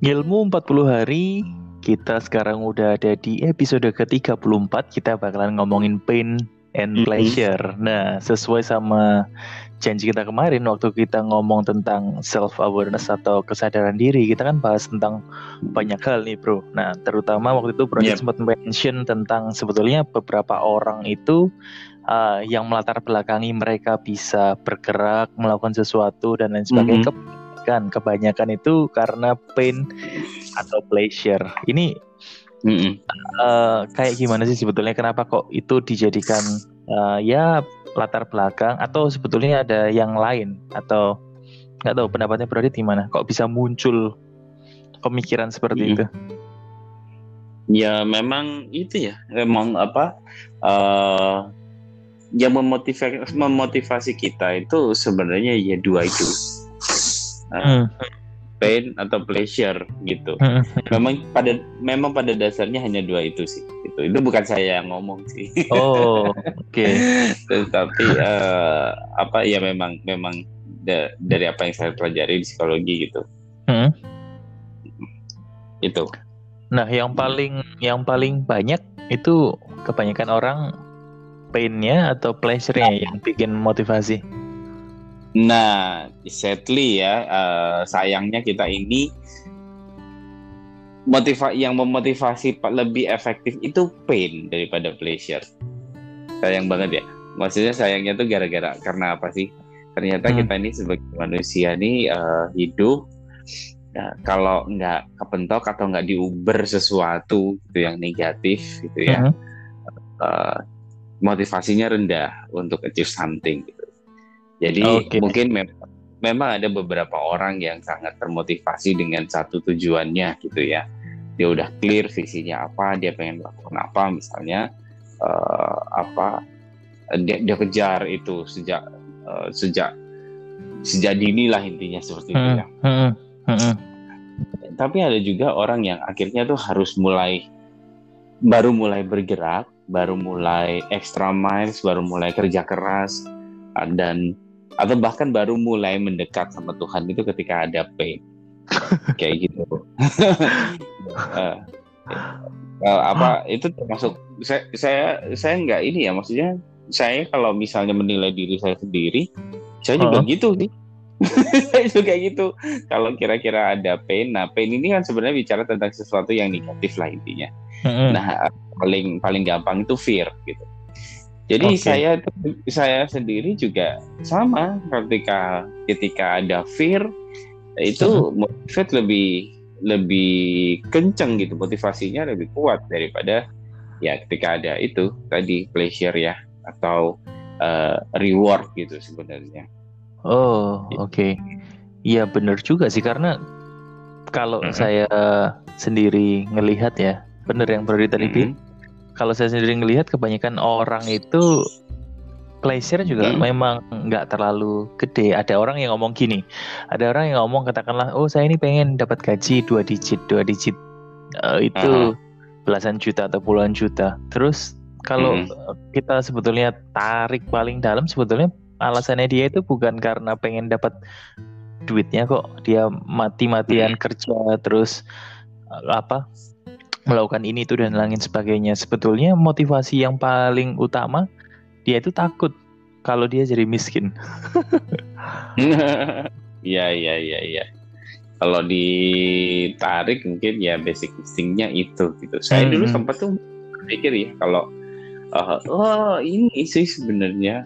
Ngilmu 40 hari, kita sekarang udah ada di episode ke-34. Kita bakalan ngomongin pain and pleasure. Nah, sesuai sama janji kita kemarin waktu kita ngomong tentang self awareness atau kesadaran diri, kita kan bahas tentang banyak hal nih, Bro. Nah, terutama waktu itu Bro Yep. sempat mention tentang sebetulnya beberapa orang itu uh, yang melatar belakangi mereka bisa bergerak, melakukan sesuatu dan lain sebagainya. Mhm. Kebanyakan, kebanyakan itu karena pain atau pleasure. Ini Mm-mm. eh, kayak gimana sih sebetulnya kenapa kok itu dijadikan eh, ya latar belakang atau sebetulnya ada yang lain atau nggak tahu pendapatnya Brodit gimana? Kok bisa muncul pemikiran seperti Mm-mm. itu? Ya memang itu ya, memang apa eh yang memotivasi memotivasi kita itu sebenarnya ya dua itu, Hmm, pain atau pleasure gitu. hmm, Memang pada memang pada dasarnya hanya dua itu sih. Itu itu bukan saya yang ngomong sih. Oh, oke. Tetapi eh, apa ya memang memang da- dari apa yang saya pelajari di psikologi gitu. Hmm. Itu. Nah, yang paling yang paling banyak itu kebanyakan orang pain-nya atau pleasure-nya yang bikin motivasi. Nah, sadly ya, eh, sayangnya kita ini motiva yang memotivasi lebih efektif itu pain daripada pleasure. Sayang banget ya. Maksudnya sayangnya tuh gara-gara karena apa sih? Ternyata Hmm. kita ini sebagai manusia nih eh, hidup ya, kalau nggak kepentok atau nggak diuber sesuatu gitu yang negatif gitu ya, Mhm. eh, motivasinya rendah untuk achieve something gitu. Jadi Oke. mungkin mem- memang ada beberapa orang yang sangat termotivasi dengan satu tujuannya gitu ya. Dia udah clear visinya apa, dia pengen melakukan apa misalnya eh, apa dia, dia kejar itu sejak eh, sejak sejak dini lah intinya seperti itu Hmm, ya. hmm, hmm, Tapi ada juga orang yang akhirnya tuh harus mulai baru mulai bergerak, baru mulai extra miles, baru mulai kerja keras dan atau bahkan baru mulai mendekat sama Tuhan itu ketika ada pain. Kayak gitu. Eh, apa itu termasuk saya saya saya nggak ini ya maksudnya saya kalau misalnya menilai diri saya sendiri saya juga Heeh. gitu sih. Saya juga kayak gitu. Kalau kira-kira ada pain nah pain ini kan sebenarnya bicara tentang sesuatu yang negatif lah intinya. Nah paling paling gampang itu fear gitu jadi Oke. saya saya sendiri juga sama ketika ketika ada fear itu motivate lebih lebih kenceng gitu motivasinya lebih kuat daripada ya ketika ada itu tadi pleasure ya atau eh, reward gitu sebenarnya Oh, oke. Iya bener juga sih karena kalau Mhm. saya sendiri ngelihat ya, bener yang Brody tadi Mhm. bilang. Kalau saya sendiri ngelihat kebanyakan orang itu pleasure juga Mhm. memang nggak terlalu gede. Ada orang yang ngomong gini, ada orang yang ngomong katakanlah, oh saya ini pengen dapat gaji dua digit, dua digit Eh, itu belasan juta atau puluhan juta. Terus kalau eh, kita sebetulnya tarik paling dalam sebetulnya alasannya dia itu bukan karena pengen dapat duitnya kok dia mati-matian kerja terus eh, apa melakukan ini itu dan lain sebagainya sebetulnya motivasi yang paling utama dia itu takut kalau dia jadi miskin Iya iya iya iya. Kalau ditarik mungkin ya basic instingnya itu gitu. Saya dulu Hmm. sempat tuh berpikir ya kalau eh, oh ini sih sebenarnya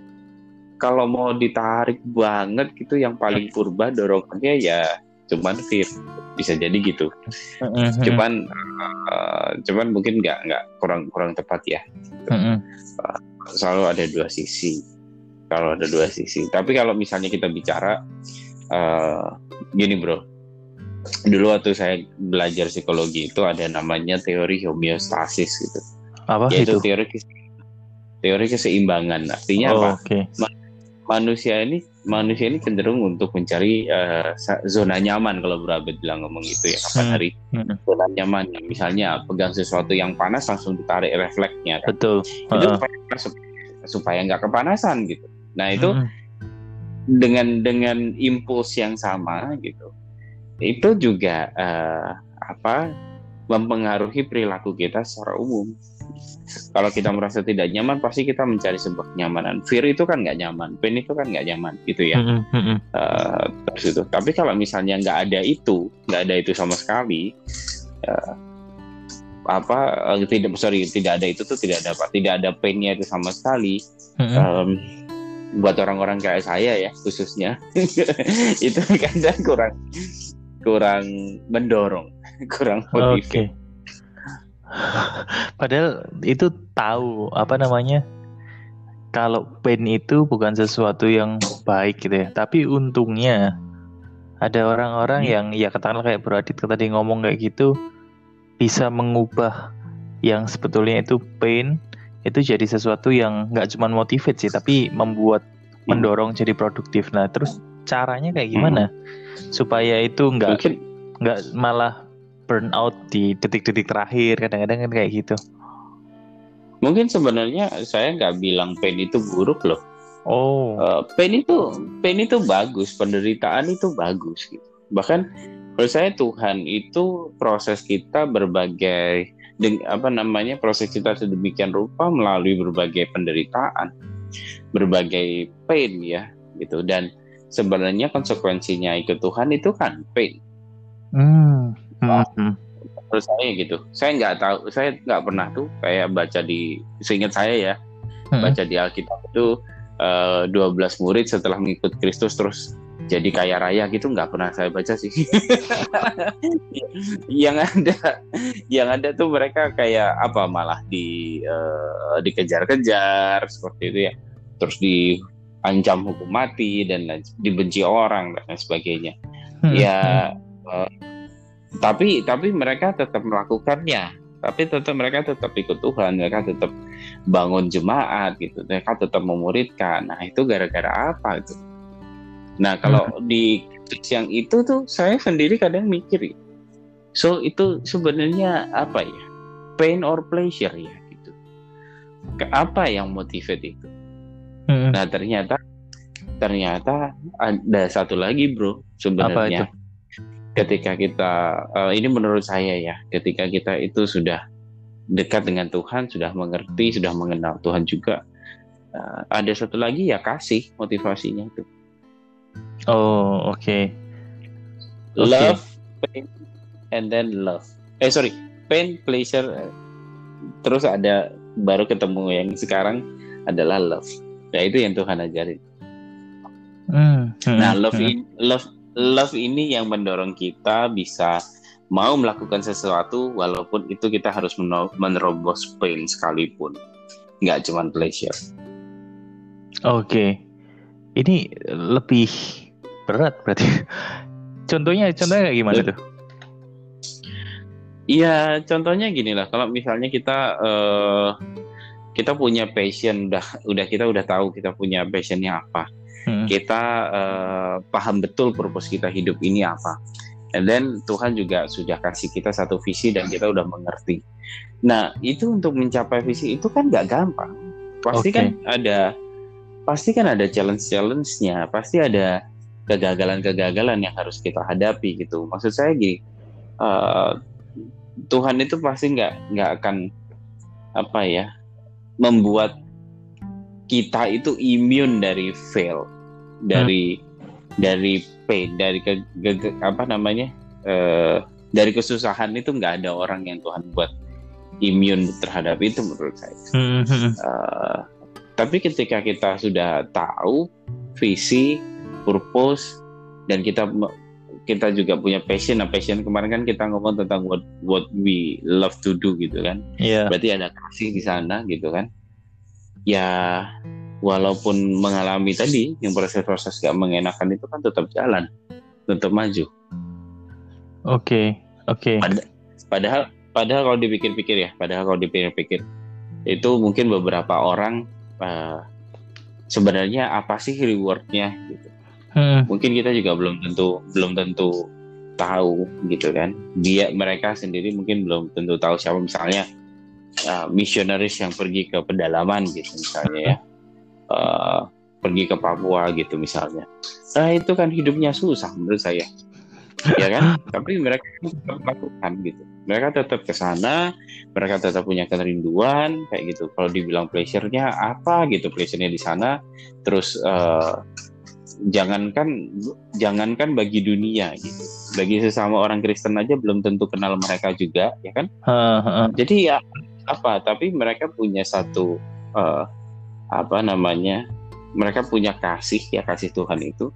kalau mau ditarik banget gitu yang paling purba dorongannya ya cuman fear bisa jadi gitu. Cuman eh, cuman mungkin nggak nggak kurang kurang tepat ya. Mm-mm. selalu ada dua sisi. Kalau ada dua sisi. Tapi kalau misalnya kita bicara eh, gini bro. Dulu waktu saya belajar psikologi itu ada namanya teori homeostasis gitu. Apa yaitu itu? teori teori keseimbangan. Artinya oh, apa oke manusia ini manusia ini cenderung untuk mencari sa- zona nyaman kalau Brabet bilang ngomong gitu ya kapan Hmm. hari Mm-mm. zona nyaman misalnya pegang sesuatu yang panas langsung ditarik refleksnya kan betul itu Heeh. supaya supaya nggak kepanasan gitu nah itu Mm-mm. dengan dengan impuls yang sama gitu itu juga uh, apa mempengaruhi perilaku kita secara umum. Kalau kita merasa tidak nyaman, pasti kita mencari sebuah kenyamanan. Fear itu kan nggak nyaman, pain itu kan nggak nyaman, gitu ya. Mm -hmm. uh, terus itu. Tapi kalau misalnya nggak ada itu, nggak ada itu sama sekali, uh, apa uh, tidak sorry tidak ada itu tuh tidak ada apa, tidak ada painnya itu sama sekali. Mm -hmm. um, buat orang-orang kayak saya ya khususnya itu kadang kurang kurang mendorong kurang motivasi. Okay. Padahal itu tahu apa namanya kalau pain itu bukan sesuatu yang baik gitu ya. Tapi untungnya ada orang-orang hmm. yang ya katakanlah kayak Bradit tadi ngomong kayak gitu bisa mengubah yang sebetulnya itu pain itu jadi sesuatu yang nggak cuma motivate sih tapi membuat hmm. mendorong jadi produktif. Nah terus caranya kayak gimana hmm. supaya itu nggak nggak malah burnout di detik-detik terakhir kadang-kadang kan kayak gitu. Mungkin sebenarnya saya nggak bilang pain itu buruk loh. Oh. Uh, pain itu pain itu bagus penderitaan itu bagus gitu. Bahkan menurut saya Tuhan itu proses kita berbagai apa namanya proses kita sedemikian rupa melalui berbagai penderitaan berbagai pain ya gitu. Dan sebenarnya konsekuensinya ikut Tuhan itu kan pain. Hmm hmm. Terus saya gitu. Saya nggak tahu, saya nggak pernah tuh kayak baca di, seingat saya ya, hmm. baca di Alkitab itu uh, eh, 12 murid setelah mengikut Kristus terus jadi kaya raya gitu nggak pernah saya baca sih. yang ada, yang ada tuh mereka kayak apa malah di uh, dikejar-kejar seperti itu ya, terus diancam hukum mati dan dibenci orang dan lain sebagainya. Hmm. Ya uh, tapi tapi mereka tetap melakukannya. Tapi tetap mereka tetap ikut Tuhan mereka tetap bangun jemaat gitu mereka tetap memuridkan. Nah itu gara-gara apa itu? Nah kalau hmm. di yang itu tuh saya sendiri kadang mikir so itu sebenarnya apa ya? Pain or pleasure ya gitu. Ke apa yang motivate itu? Hmm. nah ternyata ternyata ada satu lagi bro sebenarnya ketika kita uh, ini menurut saya ya ketika kita itu sudah dekat dengan Tuhan sudah mengerti sudah mengenal Tuhan juga uh, ada satu lagi ya kasih motivasinya itu oh oke okay. love pain and then love eh sorry pain pleasure terus ada baru ketemu yang sekarang adalah love ya itu yang Tuhan ajarin hmm. nah love hmm. in love love ini yang mendorong kita bisa mau melakukan sesuatu walaupun itu kita harus menerobos pain sekalipun. Nggak cuma pleasure. Oke. Okay. ini lebih berat berarti. Contohnya contohnya kayak gimana tuh? Iya, contohnya gini lah. Kalau misalnya kita uh, kita punya passion, udah udah kita udah tahu kita punya passionnya apa hmm. kita uh, paham betul purpose kita hidup ini apa. And then Tuhan juga sudah kasih kita satu visi dan kita udah mengerti. Nah itu untuk mencapai visi itu kan nggak gampang. Pasti okay. kan ada pasti kan ada challenge-challenge-nya. Pasti ada kegagalan-kegagalan yang harus kita hadapi gitu. Maksud saya gini uh, Tuhan itu pasti nggak nggak akan apa ya membuat kita itu imun dari fail dari hmm. dari pain dari ke, ke, ke apa namanya uh, dari kesusahan itu nggak ada orang yang Tuhan buat imun terhadap itu menurut saya. Hmm. Uh, tapi ketika kita sudah tahu visi, purpose dan kita kita juga punya passion, nah passion kemarin kan kita ngomong tentang what what we love to do gitu kan. Yeah. Berarti ada kasih di sana gitu kan. Ya walaupun mengalami tadi yang proses-proses gak mengenakan itu kan tetap jalan, tetap maju. Oke, okay, oke. Okay. Pad padahal, padahal kalau dipikir-pikir ya, padahal kalau dipikir-pikir itu mungkin beberapa orang uh, sebenarnya apa sih rewardnya gitu. Hmm. Mungkin kita juga belum tentu belum tentu tahu gitu kan. Dia mereka sendiri mungkin belum tentu tahu siapa misalnya uh, misionaris yang pergi ke pedalaman gitu misalnya ya uh, pergi ke Papua gitu misalnya. Nah itu kan hidupnya susah menurut saya. ya kan? Tapi mereka tetap lakukan gitu. Mereka tetap ke sana mereka tetap punya kerinduan kayak gitu. Kalau dibilang pleasure-nya apa gitu pleasure-nya di sana. Terus uh, jangankan jangankan bagi dunia gitu. Bagi sesama orang Kristen aja belum tentu kenal mereka juga ya kan? Jadi ya apa? Tapi mereka punya satu uh, apa namanya mereka punya kasih ya kasih Tuhan itu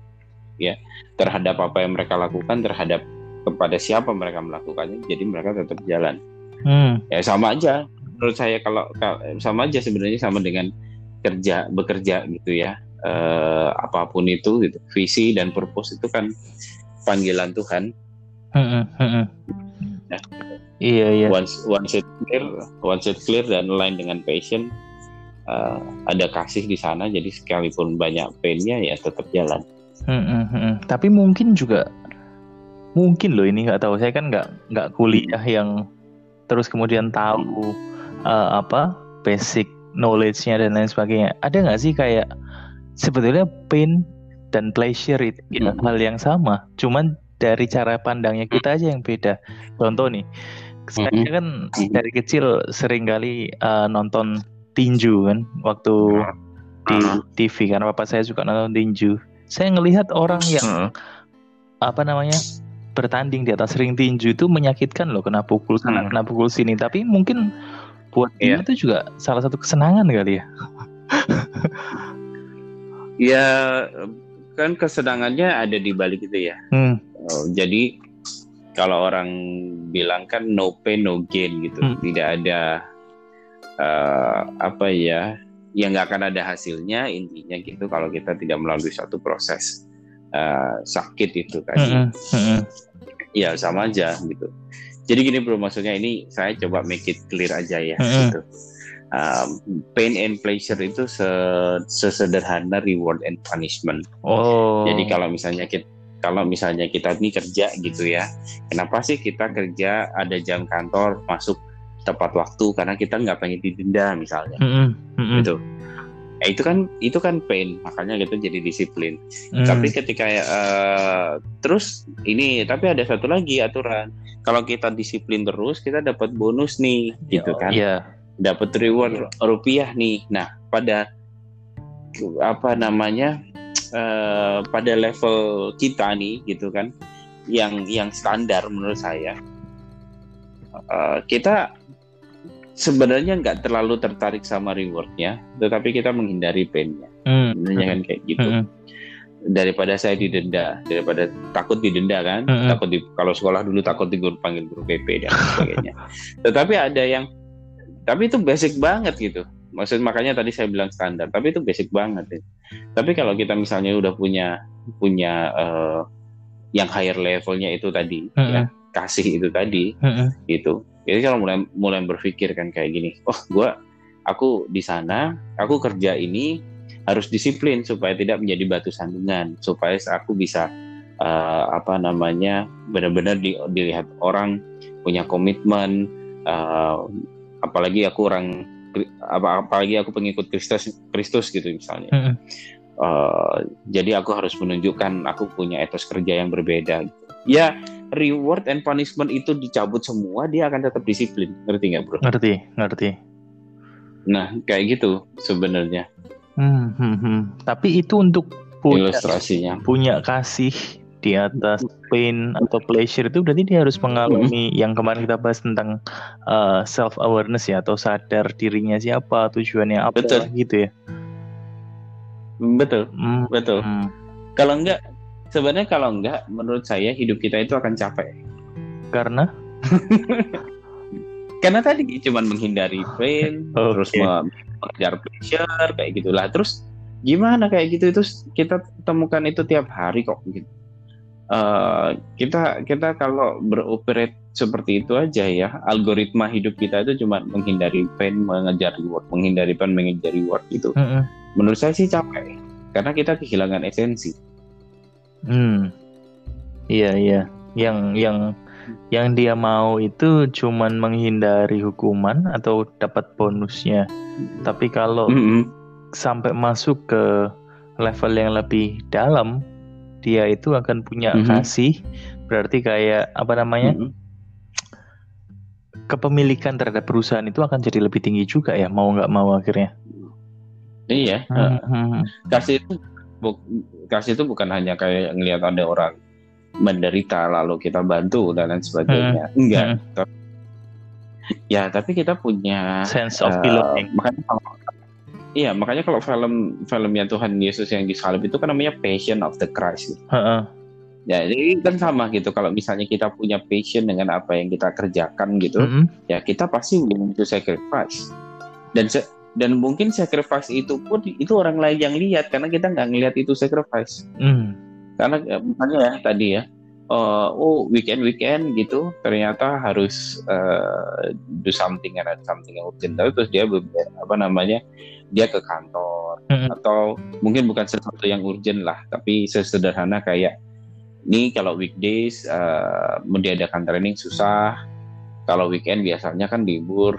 ya terhadap apa yang mereka lakukan terhadap kepada siapa mereka melakukannya jadi mereka tetap jalan hmm. ya sama aja menurut saya kalau, sama aja sebenarnya sama dengan kerja bekerja gitu ya eh, apa pun itu gitu visi dan purpose itu kan panggilan Tuhan hmm, hmm, hmm. Ya. iya iya once once it clear once it clear dan lain dengan passion uh, ada kasih di sana jadi sekalipun banyak painnya ya tetap jalan Hmm, hmm, hmm. Tapi mungkin juga mungkin loh ini nggak tahu saya kan nggak nggak kuliah yang terus kemudian tahu uh, apa basic knowledge-nya dan lain sebagainya. Ada nggak sih kayak sebetulnya pain dan pleasure itu ya, hmm. hal yang sama, cuman dari cara pandangnya kita aja yang beda. Contoh nih, saya hmm. kan dari kecil sering kali uh, nonton tinju kan waktu di TV karena bapak saya suka nonton tinju saya ngelihat orang yang hmm. apa namanya bertanding di atas ring tinju itu menyakitkan loh kena pukul sana hmm. kena pukul sini tapi mungkin buat yeah. dia itu juga salah satu kesenangan kali ya ya kan kesenangannya ada di balik itu ya hmm. oh, jadi kalau orang bilang kan no pain no gain gitu hmm. tidak ada uh, apa ya ya nggak akan ada hasilnya intinya gitu kalau kita tidak melalui satu proses uh, sakit itu tadi. Mm -hmm. ya sama aja gitu. Jadi gini bro maksudnya ini saya coba make it clear aja ya mm -hmm. gitu. Um, pain and pleasure itu sesederhana reward and punishment. Oh. Jadi kalau misalnya kita kalau misalnya kita ini kerja gitu ya kenapa sih kita kerja ada jam kantor masuk tepat waktu karena kita nggak pengen didenda misalnya. Mm -hmm. gitu. Ya itu kan itu kan pain makanya gitu jadi disiplin. Mm. tapi ketika uh, terus ini tapi ada satu lagi aturan. Kalau kita disiplin terus kita dapat bonus nih gitu kan. Yeah. dapat reward rupiah nih. Nah pada apa namanya uh, pada level kita nih gitu kan yang yang standar menurut saya uh, kita sebenarnya nggak terlalu tertarik sama rewardnya, tetapi kita menghindari painnya. Hmm. Sebenarnya kan kayak gitu. Hmm. Daripada saya didenda, daripada takut didenda kan, hmm. takut di, kalau sekolah dulu takut dipanggil guru PP dan sebagainya. tetapi ada yang, tapi itu basic banget gitu. Maksud makanya tadi saya bilang standar, tapi itu basic banget. Ya. Tapi kalau kita misalnya udah punya punya uh, yang higher levelnya itu tadi, hmm. ya kasih itu tadi, hmm. itu jadi kalau mulai mulai berpikir kan kayak gini, oh gue aku di sana, aku kerja ini harus disiplin supaya tidak menjadi batu sandungan, supaya aku bisa uh, apa namanya benar-benar di, dilihat orang punya komitmen, uh, apalagi aku orang apa apalagi aku pengikut Kristus Kristus gitu misalnya. Mm -hmm. uh, jadi aku harus menunjukkan aku punya etos kerja yang berbeda. Gitu. Ya reward and punishment itu dicabut semua, dia akan tetap disiplin. Ngerti nggak, bro? Ngerti, ngerti. Nah, kayak gitu sebenarnya. Hmm, hmm, hmm. Tapi itu untuk punya, ilustrasinya punya kasih di atas pain atau pleasure itu berarti dia harus mengalami hmm. yang kemarin kita bahas tentang uh, self awareness ya atau sadar dirinya siapa tujuannya apa betul. gitu ya betul hmm. betul hmm. kalau enggak sebenarnya kalau enggak menurut saya hidup kita itu akan capek. Karena? Karena tadi cuma menghindari pain okay. terus mengejar pleasure kayak gitulah. Terus gimana kayak gitu itu kita temukan itu tiap hari kok gitu. Uh, kita kita kalau beroperate seperti itu aja ya algoritma hidup kita itu cuma menghindari pain mengejar reward menghindari pain mengejar reward gitu. Mm -hmm. menurut saya sih capek karena kita kehilangan esensi Hmm. Iya iya. Yang yang yang dia mau itu cuman menghindari hukuman atau dapat bonusnya. Tapi kalau mm -hmm. sampai masuk ke level yang lebih dalam, dia itu akan punya Mhm. kasih berarti kayak apa namanya Mm-mm. kepemilikan terhadap perusahaan itu akan jadi lebih tinggi juga ya mau nggak mau akhirnya Iya. eh, Hmm. kasih itu bu- kasih itu bukan hanya kayak ngelihat ada orang menderita lalu kita bantu dan lain sebagainya. Enggak. Tapi- Ya, tapi kita punya sense of eh, belonging makanya kalau Iya, makanya kalau film filmnya Tuhan Yesus yang disalib itu kan namanya Passion of the Christ. Heeh. Ya, jadi kan sama gitu. Kalau misalnya kita punya passion dengan apa yang kita kerjakan gitu, Mm-mm. ya kita pasti willing to sacrifice. Dan se- dan mungkin sacrifice itu pun itu orang lain yang lihat karena kita nggak ngelihat itu sacrifice. Mm. Karena eh, misalnya ya tadi ya, eh, oh weekend weekend gitu, ternyata harus eh, do something and something yang urgent. Tapi terus dia apa namanya, dia ke kantor Mm-mm. atau mungkin bukan sesuatu yang urgent lah, tapi sesederhana kayak ini kalau weekdays eh, mendiadakan training susah, kalau weekend biasanya kan libur,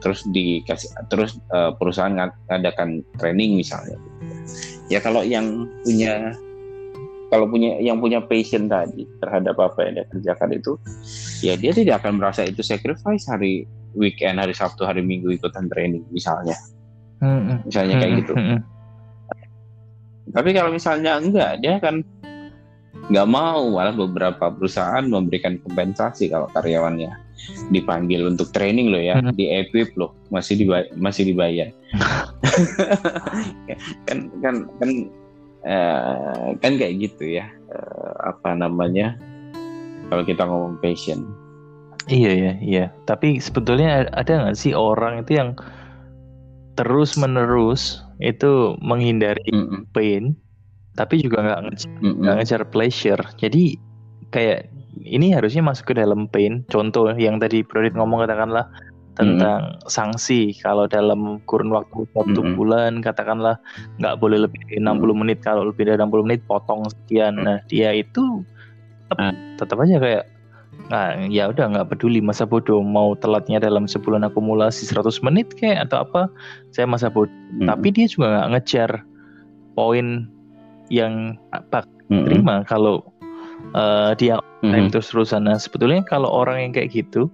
terus dikasih terus eh, perusahaan ngad- ngadakan training misalnya. Ya kalau yang punya kalau punya yang punya passion tadi terhadap apa yang dia kerjakan itu, ya dia tidak akan merasa itu sacrifice hari weekend, hari Sabtu, hari Minggu ikutan training misalnya, Mm-mm. misalnya kayak gitu. Mm-mm. Tapi kalau misalnya enggak, dia kan nggak mau. Malah beberapa perusahaan memberikan kompensasi kalau karyawannya dipanggil untuk training loh ya, Hmm. di equip loh, masih dibayar, masih dibayar. kan kan kan eh, kan kayak gitu ya. Eh, apa namanya? Kalau kita ngomong passion. Iya ya, iya. Tapi sebetulnya ada nggak sih orang itu yang terus menerus itu menghindari Mm-mm, pain, tapi juga nggak ngejar, mm-mm, nggak ngejar pleasure. Jadi kayak ini harusnya masuk ke dalam pain. Contoh yang tadi Prodit ngomong katakanlah tentang sanksi kalau dalam kurun waktu satu Mm-mm. bulan katakanlah nggak boleh lebih dari 60 menit kalau lebih dari 60 menit potong sekian. Mm. Nah dia itu tetap, Ah. tetap aja kayak nah ya udah nggak peduli masa bodoh mau telatnya dalam sebulan akumulasi 100 menit kayak atau apa saya masa bodoh mm-mm, tapi dia juga nggak ngejar poin yang apa mm-mm, terima kalau eh, dia time mm-mm, terus terusan nah sebetulnya kalau orang yang kayak gitu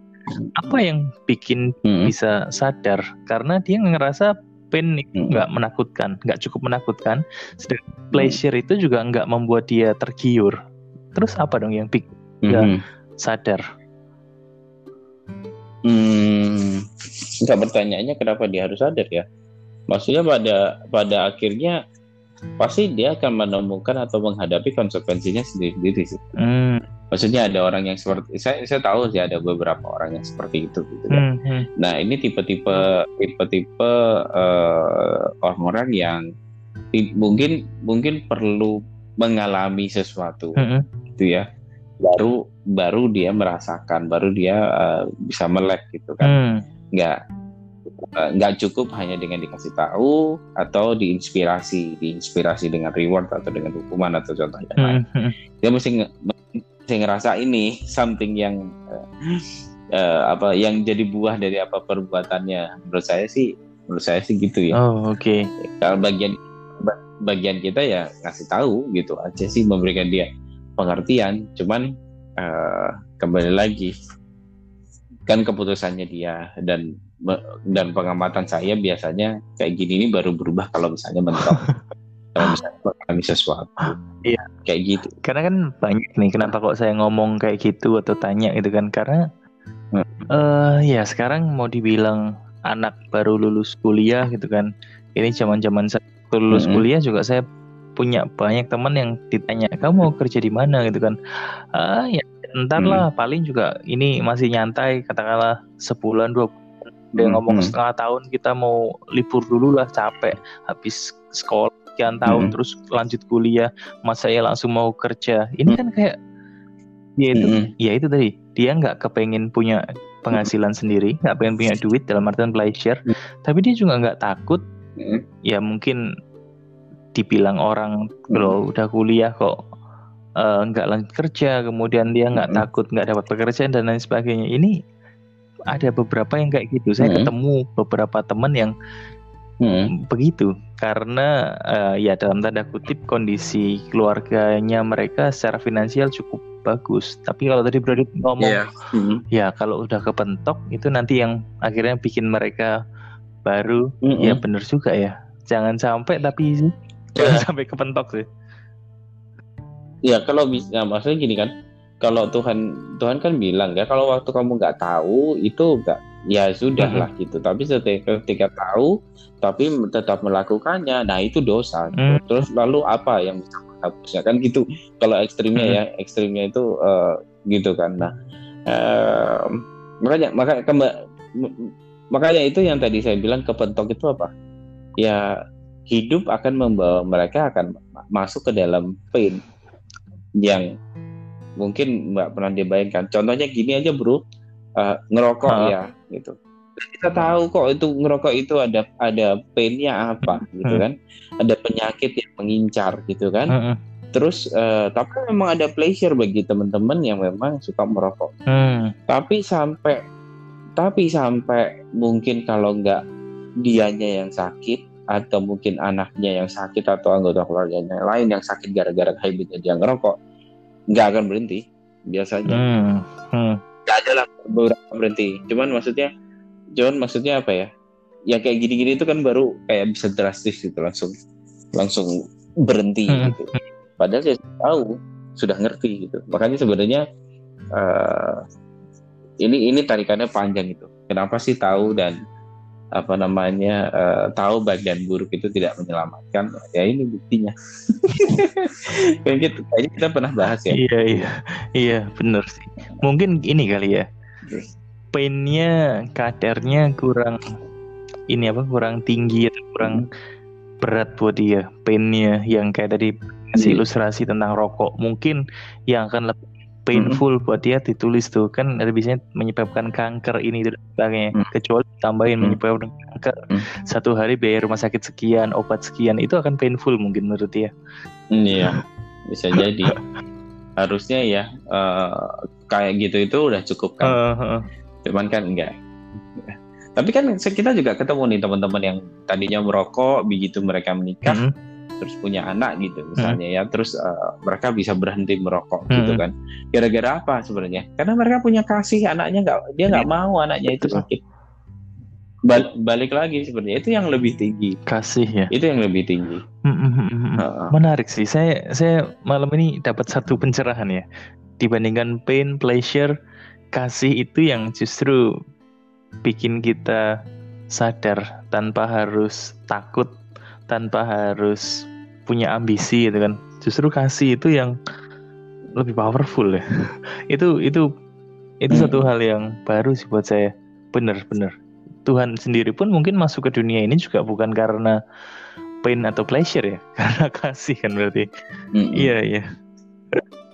apa yang bikin mm-mm, bisa sadar? Karena dia ngerasa pain itu Mm. nggak menakutkan nggak cukup menakutkan. Sedangkan pleasure itu juga nggak membuat dia tergiur. Terus apa dong yang bikin dia mm-mm. sadar? Hmm, nggak pertanyaannya kenapa dia harus sadar ya? Maksudnya pada pada akhirnya pasti dia akan menemukan atau menghadapi konsekuensinya sendiri-sendiri sih. Hmm, Maksudnya ada orang yang seperti saya saya tahu sih ada beberapa orang yang seperti itu gitu kan. hmm, hmm, Nah ini tipe-tipe tipe-tipe eh, orang-orang yang mungkin mungkin perlu mengalami sesuatu hmm, gitu ya. Baru baru dia merasakan baru dia eh, bisa melek gitu kan. Hmm, nggak nggak cukup hanya dengan dikasih tahu atau diinspirasi diinspirasi dengan reward atau dengan hukuman atau contoh yang lain. Hmm, hmm. dia mesti mesti ngerasa ini something yang eh, eh, apa yang jadi buah dari apa perbuatannya. Menurut saya sih menurut saya sih gitu ya. Oh oke. Kalau bagian ba- bagian kita ya ngasih tahu gitu aja sih memberikan dia pengertian. Cuman eh, kembali lagi kan keputusannya dia dan dan pengamatan saya biasanya kayak gini ini baru berubah kalau misalnya mentok kalau misalnya mengalami sesuatu Iya. kayak gitu karena kan banyak nih kenapa kok saya ngomong kayak gitu atau tanya gitu kan karena Hmm. eh ya sekarang mau dibilang anak baru lulus kuliah gitu kan ini zaman-zaman saya lulus Mm-mm. kuliah juga saya punya banyak teman yang ditanya kamu mau kerja di mana gitu kan ah ya ntar Mm. lah paling juga ini masih nyantai katakanlah sebulan dua dia ngomong mm. setengah tahun kita mau libur dulu lah capek habis sekolah sekian tahun Mm. terus lanjut kuliah mas saya langsung mau kerja ini kan kayak dia itu Mm-mm. ya itu tadi dia nggak kepengen punya penghasilan sendiri nggak pengen punya duit dalam artian pleasure Mm. tapi dia juga nggak takut Mm. ya mungkin dibilang orang kalau udah kuliah kok eh, nggak lanjut kerja kemudian dia nggak Mm-mm. takut nggak dapat pekerjaan dan lain sebagainya ini ada beberapa yang kayak gitu saya Mm. ketemu beberapa teman yang Hmm. begitu karena eh, ya dalam tanda kutip kondisi keluarganya mereka secara finansial cukup bagus tapi kalau tadi Brodit ngomong Iya. Hmm. ya kalau udah kepentok itu nanti yang akhirnya bikin mereka baru Mm-mm. ya bener juga ya jangan sampai tapi jangan sampai kepentok sih Ya kalau bisa, maksudnya gini kan, kalau Tuhan Tuhan kan bilang ya kalau waktu kamu nggak tahu itu nggak ya sudah lah gitu. Tapi ketika, ketika tahu tapi tetap melakukannya, nah itu dosa. gitu. Hmm. Terus lalu apa yang bisa menghapusnya kan gitu? Kalau ekstrimnya Hmm. ya ekstrimnya itu eh, gitu kan. Nah eh, makanya maka kemba- makanya itu yang tadi saya bilang kepentok itu apa? Ya hidup akan membawa mereka akan ma- masuk ke dalam pain yang mungkin nggak pernah dibayangkan. Contohnya gini aja bro, eh, ngerokok Ha. ya gitu. Kita tahu kok itu ngerokok itu ada ada painnya apa gitu Hmm. kan, ada penyakit yang mengincar gitu kan. Mm-mm. Terus eh, tapi memang ada pleasure bagi teman-teman yang memang suka merokok. Hmm. Tapi sampai tapi sampai mungkin kalau nggak dianya yang sakit atau mungkin anaknya yang sakit atau anggota keluarganya lain yang sakit gara-gara habitnya dia ngerokok nggak akan berhenti biasanya Hmm. Hmm. nggak ada lah beberapa berhenti cuman maksudnya cuman maksudnya apa ya ya kayak gini-gini itu kan baru kayak bisa drastis gitu langsung langsung berhenti Hmm. gitu padahal saya tahu sudah ngerti gitu makanya sebenarnya eh, ini ini tarikannya panjang itu kenapa sih tahu dan apa namanya eh, tahu baik dan buruk itu tidak menyelamatkan ya ini buktinya kayak gitu kayaknya kita pernah bahas ya Iya iya iya bener sih. Mungkin ini kali ya. Painnya kadarnya kurang ini apa kurang tinggi atau kurang berat buat dia. Painnya yang kayak tadi kasih Iya. ilustrasi tentang rokok mungkin yang akan lebih painful buat dia ditulis tuh kan ada biasanya menyebabkan kanker ini dan sebagainya Hmm. kecuali tambahin Hmm. menyebabkan kanker Hmm. satu hari biaya rumah sakit sekian obat sekian itu akan painful mungkin menurut dia Hmm, Iya, bisa jadi. Harusnya ya eh, kayak gitu itu udah cukup kan. Eh, eh. Cuman kan enggak. Tapi kan kita juga ketemu nih teman-teman yang tadinya merokok, begitu mereka menikah, Mm-mm. Terus punya anak gitu misalnya ya, terus eh, mereka bisa berhenti merokok gitu Hmm. kan. Gara-gara apa sebenarnya? Karena mereka punya kasih anaknya nggak, dia nggak mau anaknya itu sakit. Bal- balik lagi sebenarnya itu yang lebih tinggi, kasih ya itu yang lebih tinggi. Mm-mm-mm-mm. Heeh. Menarik sih. Saya saya malam ini dapat satu pencerahan ya. Dibandingkan pain, pleasure, kasih itu yang justru bikin kita sadar tanpa harus takut, tanpa harus punya ambisi gitu kan. Justru kasih itu yang lebih powerful ya. itu itu itu Hmm. satu hal yang baru sih buat saya. Bener-bener. Tuhan sendiri pun mungkin masuk ke dunia ini juga bukan karena pain atau pleasure ya, karena kasih kan berarti. Mm-mm. Iya iya.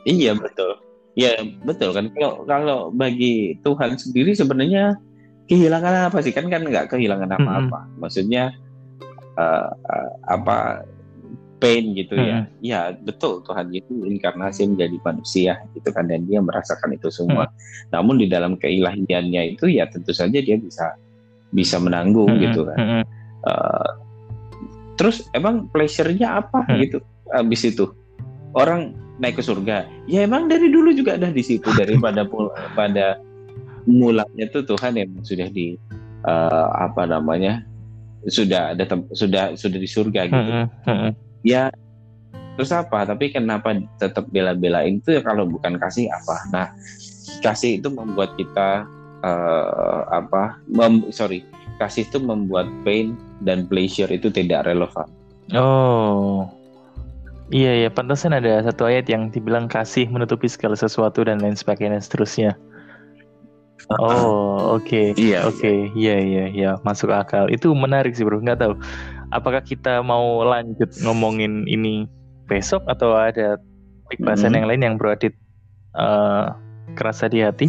Iya betul. Iya betul kan. Kalau kalau bagi Tuhan sendiri sebenarnya kehilangan apa sih kan kan nggak kehilangan apa-apa. Maksudnya eh, apa pain gitu ya. Ya betul Tuhan itu inkarnasi menjadi manusia gitu kan dan dia merasakan itu semua. Namun di dalam keilahiannya itu ya tentu saja dia bisa bisa menanggung Mm-mm, gitu kan. mm-mm. Eh, terus emang pleasure-nya apa Hmm. gitu habis itu orang naik ke surga ya emang dari dulu juga ada di situ daripada pada mulanya tuh Tuhan yang sudah di eh, apa namanya sudah ada sudah sudah di surga gitu Mm-mm, mm-mm. ya terus apa tapi kenapa tetap bela-belain itu ya kalau bukan kasih apa nah kasih itu membuat kita eh, apa mem- sorry kasih itu membuat pain dan pleasure itu tidak relevan Oh. Iya ya, pantasan ada satu ayat yang dibilang kasih menutupi segala sesuatu dan lain sebagainya seterusnya. Oh, oke. iya Oke, iya iya iya, masuk akal. Itu menarik sih, Bro. Nggak tahu apakah kita mau lanjut ngomongin ini besok atau ada topik bahasan Mhm. yang lain yang Bro Adit eh, kerasa di hati?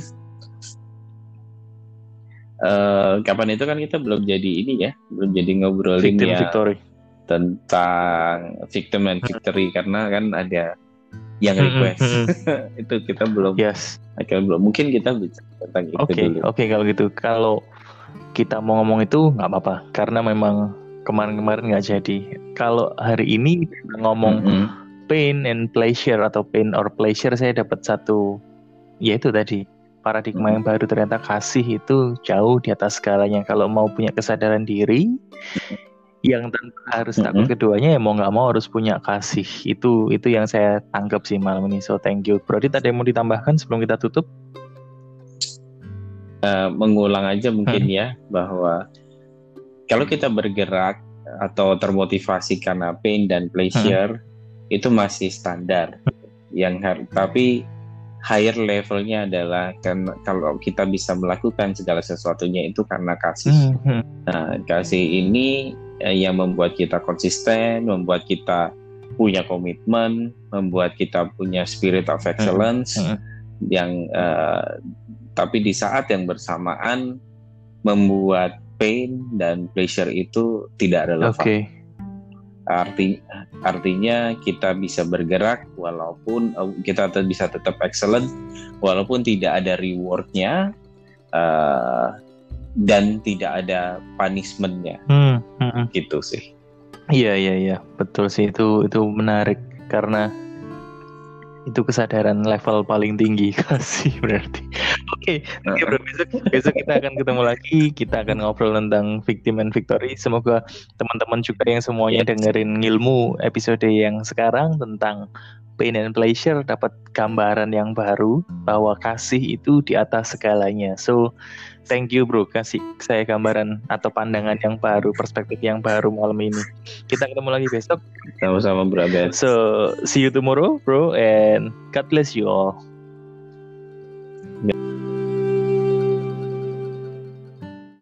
Eh, kapan itu kan kita belum jadi ini ya belum jadi ngobrolin Victim ya Victory. tentang victim and victory karena kan ada yang request itu kita belum Yes. belum mungkin kita bicara tentang itu Oke, dulu oke kalau gitu. Kalau kita mau ngomong itu nggak apa-apa karena memang kemarin-kemarin nggak jadi. Kalau hari ini ngomong mm -hmm. pain and pleasure atau pain or pleasure saya dapat satu yaitu tadi paradigma yang baru ternyata kasih itu jauh di atas segalanya. Kalau mau punya kesadaran diri yang tanpa harus mm -hmm. takut keduanya ya mau nggak mau harus punya kasih itu itu yang saya tangkap sih malam ini so thank you Brody tadi mau ditambahkan sebelum kita tutup uh, mengulang aja mungkin hmm. ya bahwa kalau kita bergerak atau termotivasi karena pain dan pleasure hmm. itu masih standar yang harus tapi higher levelnya adalah kan kalau kita bisa melakukan segala sesuatunya itu karena kasih. Hmm. Nah, kasih ini eh, yang membuat kita konsisten, membuat kita punya komitmen, membuat kita punya spirit of excellence hmm. yang uh, tapi di saat yang bersamaan membuat pain dan pleasure itu tidak relevan. Okay. Arti, artinya kita bisa bergerak walaupun uh, kita bisa tetap excellent walaupun tidak ada rewardnya uh, dan tidak ada punishmentnya. Hmm, hmm, hmm. gitu sih. Iya iya iya. Betul sih. Itu itu menarik. Karena itu kesadaran level paling tinggi kasih berarti. Oke, okay, okay, bro. Besok, besok kita akan ketemu lagi. Kita akan ngobrol tentang victim and victory. Semoga teman-teman juga yang semuanya dengerin ilmu episode yang sekarang tentang pain and pleasure dapat gambaran yang baru bahwa kasih itu di atas segalanya. So Thank you bro, kasih saya gambaran atau pandangan yang baru, perspektif yang baru malam ini. Kita ketemu lagi besok. Sama-sama bro. So, see you tomorrow bro and God bless you all.